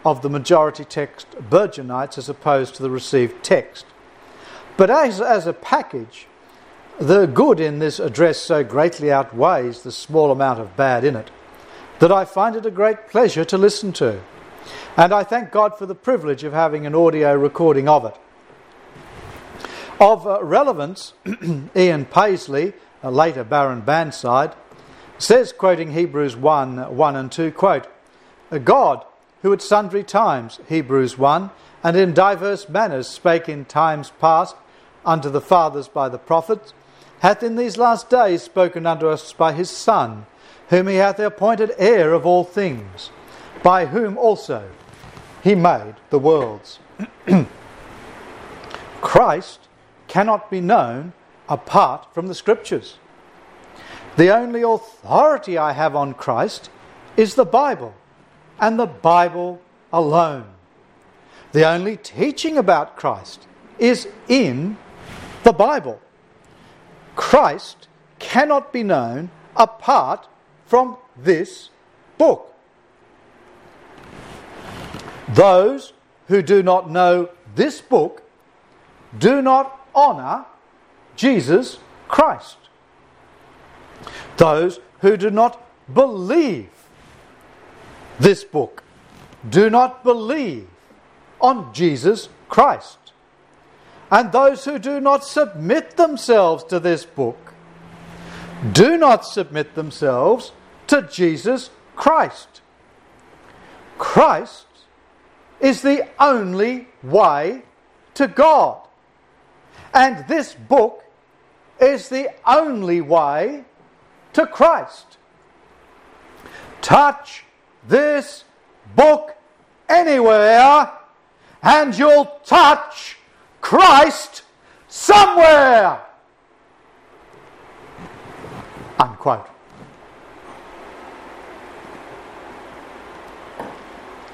of the majority text Burgonites as opposed to the received text. But as, as a package, the good in this address so greatly outweighs the small amount of bad in it that I find it a great pleasure to listen to. And I thank God for the privilege of having an audio recording of it. Of uh, relevance, <clears throat> Ian Paisley, a later Baron Bannside, says, quoting Hebrews 1 1 and 2, quote, God who at sundry times, Hebrews 1, and in divers manners spake in times past unto the fathers by the prophets, hath in these last days spoken unto us by his Son, whom he hath appointed heir of all things, by whom also he made the worlds. <clears throat> Christ cannot be known apart from the Scriptures. The only authority I have on Christ is the Bible and the Bible alone. The only teaching about Christ is in the Bible. Christ cannot be known apart from this book. Those who do not know this book do not honour Jesus Christ. Those who do not believe this book do not believe on Jesus Christ. And those who do not submit themselves to this book do not submit themselves to Jesus Christ. Christ is the only way to God. And this book is the only way to Christ. Touch this book anywhere and you'll touch Christ somewhere. Unquote.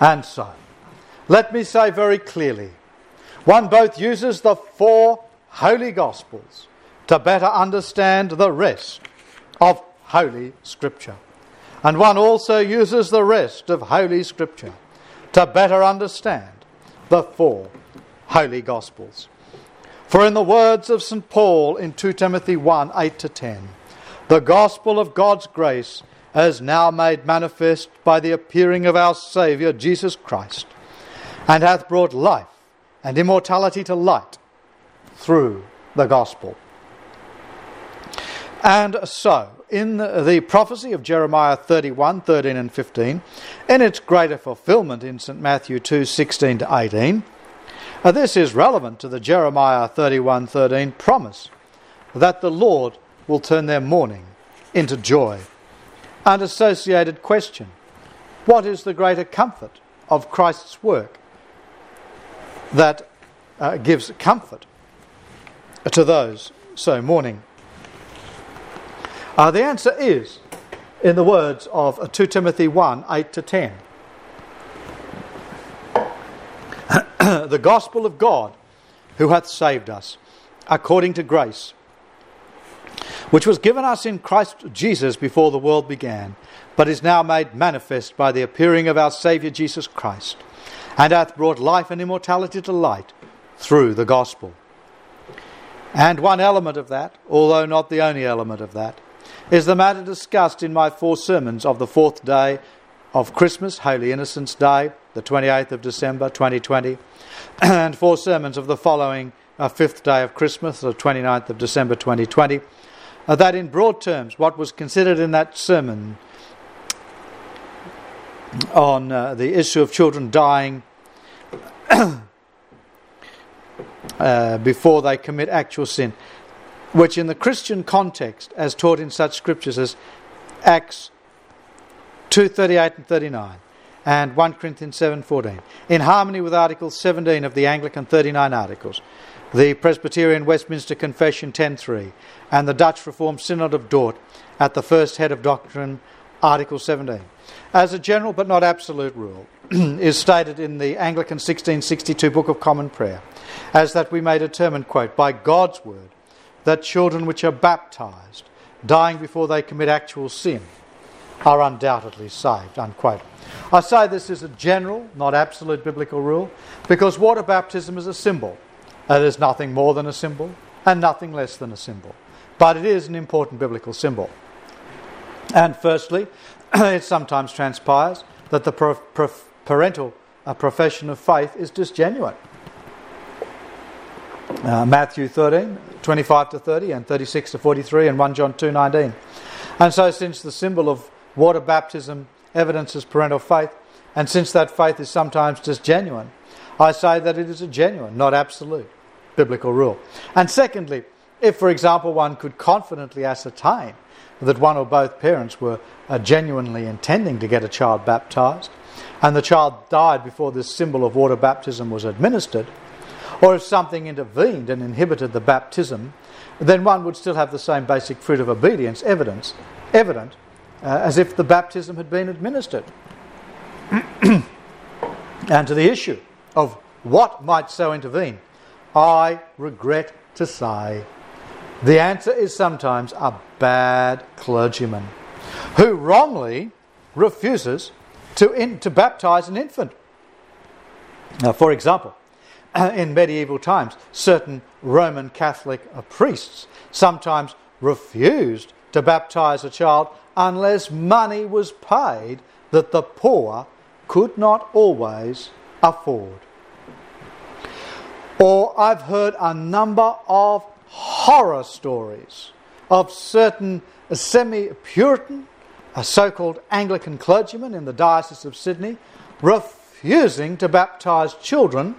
And so, let me say very clearly one both uses the four holy gospels to better understand the rest of Holy Scripture. And one also uses the rest of Holy Scripture to better understand the four Holy Gospels. For in the words of St. Paul in 2 Timothy 1 8 to 10, the gospel of God's grace is now made manifest by the appearing of our Saviour Jesus Christ, and hath brought life and immortality to light through the gospel. And so, in the prophecy of Jeremiah 31, 13, and 15, in its greater fulfillment in St. Matthew 2, 16 to 18. Uh, this is relevant to the Jeremiah 31, 13 promise that the Lord will turn their mourning into joy. And associated question What is the greater comfort of Christ's work that uh, gives comfort to those so mourning? Uh, the answer is in the words of 2 Timothy 1 8 to 10. <coughs> the gospel of God, who hath saved us, according to grace, which was given us in Christ Jesus before the world began, but is now made manifest by the appearing of our Saviour Jesus Christ, and hath brought life and immortality to light through the gospel. And one element of that, although not the only element of that, is the matter discussed in my four sermons of the fourth day of Christmas, Holy Innocents' Day, the 28th of December 2020, <clears throat> and four sermons of the following uh, fifth day of Christmas, the 29th of December 2020, uh, that in broad terms, what was considered in that sermon on uh, the issue of children dying <coughs> uh, before they commit actual sin, which in the Christian context, as taught in such scriptures as Acts 2:38 and 39, and 1 Corinthians 7:14, in harmony with Article 17 of the Anglican 39 Articles, the Presbyterian Westminster Confession 10.3, and the Dutch Reformed Synod of Dort at the first head of doctrine, Article 17. As a general but not absolute rule, <clears throat> is stated in the Anglican 1662 Book of Common Prayer, as that we may determine, quote, by God's word, that children which are baptized, dying before they commit actual sin, are undoubtedly saved, unquote. I say this is a general, not absolute biblical rule, because water baptism is a symbol. It is nothing more than a symbol and nothing less than a symbol. But it is an important biblical symbol. And firstly, it sometimes transpires that the parental uh, profession of faith is disgenuine. Uh, Matthew 13, 25 to 30, and 36 to 43, and 1 John 2, 19. And so, since the symbol of water baptism evidences parental faith, and since that faith is sometimes just genuine, I say that it is a genuine, not absolute, biblical rule. And secondly, if, for example, one could confidently ascertain that one or both parents were uh, genuinely intending to get a child baptized, and the child died before this symbol of water baptism was administered, or if something intervened and inhibited the baptism, then one would still have the same basic fruit of obedience evidence, evident uh, as if the baptism had been administered. <clears throat> and to the issue of what might so intervene, I regret to say the answer is sometimes a bad clergyman who wrongly refuses to, in, to baptize an infant. Now, for example, <clears throat> in medieval times, certain Roman Catholic priests sometimes refused to baptize a child unless money was paid that the poor could not always afford. Or I've heard a number of horror stories of certain semi Puritan, so called Anglican clergyman in the Diocese of Sydney refusing to baptise children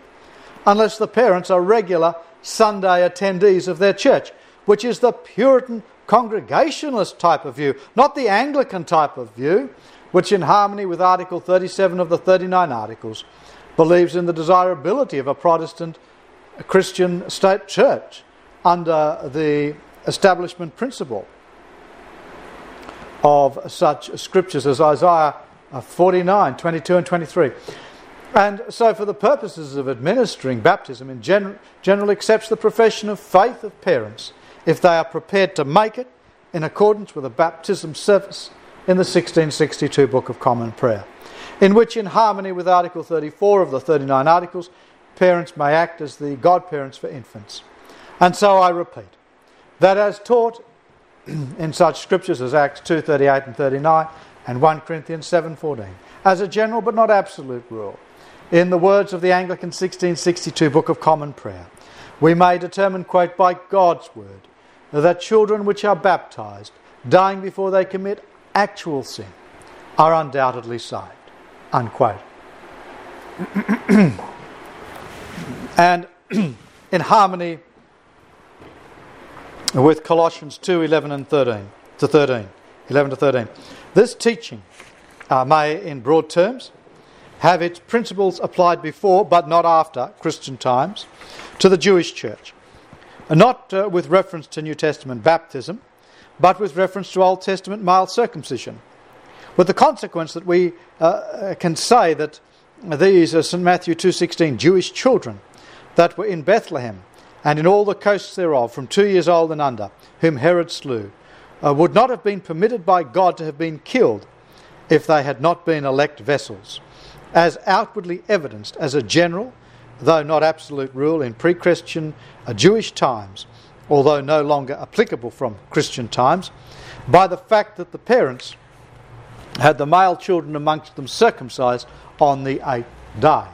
unless the parents are regular Sunday attendees of their church, which is the Puritan Congregationalist type of view, not the Anglican type of view, which, in harmony with Article 37 of the 39 Articles, believes in the desirability of a Protestant Christian state church under the establishment principle of such scriptures as Isaiah uh, 49, 22, and 23. And so, for the purposes of administering baptism, in gen- general accepts the profession of faith of parents if they are prepared to make it in accordance with a baptism service in the 1662 Book of Common Prayer, in which, in harmony with Article 34 of the 39 Articles, parents may act as the godparents for infants. And so I repeat that as taught <clears throat> in such scriptures as Acts 2 38 and 39 and 1 Corinthians 7 14, as a general but not absolute rule, in the words of the Anglican 1662 Book of Common Prayer, we may determine, quote, by God's word, that children which are baptized, dying before they commit actual sin, are undoubtedly saved, unquote. <clears throat> and <clears throat> in harmony with Colossians 2 11 and 13 to 13. 11 to 13. This teaching uh, may, in broad terms, have its principles applied before but not after Christian times to the Jewish church. Not uh, with reference to New Testament baptism, but with reference to Old Testament male circumcision. With the consequence that we uh, can say that these are St. Matthew 2.16 Jewish children that were in Bethlehem and in all the coasts thereof, from two years old and under, whom Herod slew, uh, would not have been permitted by God to have been killed if they had not been elect vessels, as outwardly evidenced as a general, though not absolute rule in pre Christian uh, Jewish times, although no longer applicable from Christian times, by the fact that the parents had the male children amongst them circumcised on the eighth day.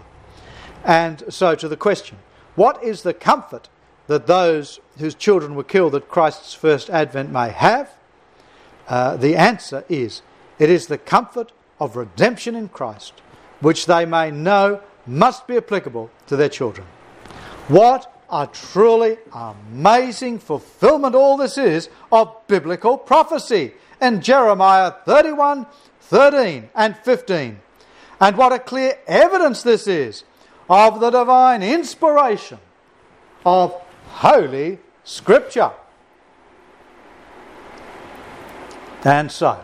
And so, to the question what is the comfort that those whose children were killed at Christ's first advent may have? Uh, the answer is it is the comfort of redemption in Christ, which they may know must be applicable to their children. What a truly amazing fulfillment all this is of biblical prophecy in Jeremiah 31 13 and 15. And what a clear evidence this is of the divine inspiration of Holy Scripture. And so,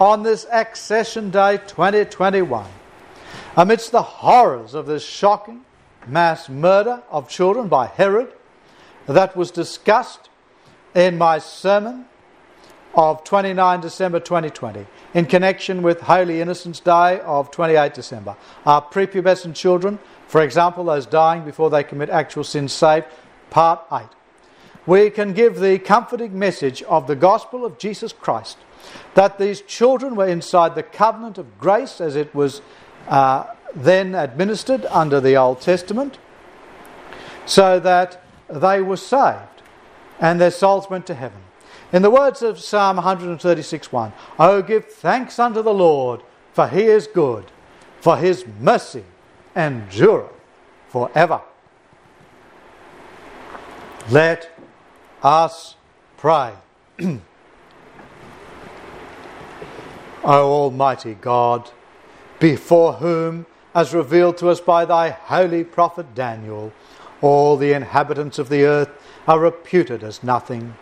on this accession day 2021, amidst the horrors of this shocking mass murder of children by Herod that was discussed in my sermon of 29 December 2020 in connection with Holy Innocents' Day of 28 December. Our prepubescent children, for example, those dying before they commit actual sin, saved? Part 8. We can give the comforting message of the gospel of Jesus Christ that these children were inside the covenant of grace as it was uh, then administered under the Old Testament, so that they were saved and their souls went to heaven. In the words of Psalm 136 1, Oh, give thanks unto the Lord, for he is good, for his mercy endureth forever. Let us pray. <clears throat> o Almighty God, before whom, as revealed to us by thy holy prophet Daniel, all the inhabitants of the earth are reputed as nothing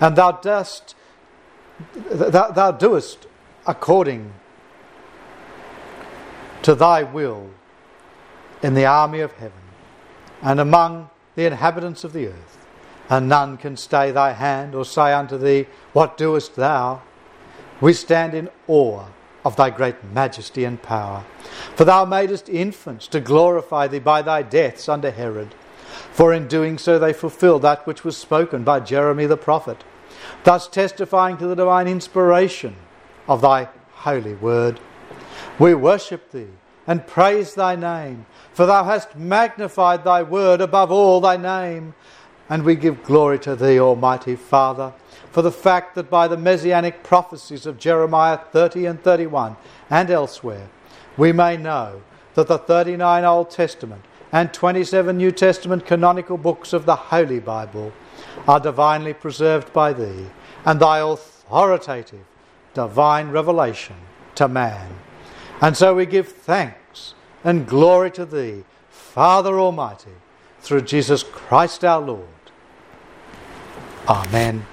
and thou dost thou, thou doest according to thy will in the army of heaven and among the inhabitants of the earth, and none can stay thy hand or say unto thee, What doest thou? We stand in awe of thy great majesty and power. For thou madest infants to glorify thee by thy deaths under Herod for in doing so they fulfilled that which was spoken by Jeremy the prophet, thus testifying to the divine inspiration of thy holy word. We worship thee and praise thy name, for thou hast magnified thy word above all thy name. And we give glory to thee, Almighty Father, for the fact that by the messianic prophecies of Jeremiah 30 and 31 and elsewhere, we may know that the 39 Old Testament and 27 New Testament canonical books of the Holy Bible are divinely preserved by Thee and Thy authoritative divine revelation to man. And so we give thanks and glory to Thee, Father Almighty, through Jesus Christ our Lord. Amen.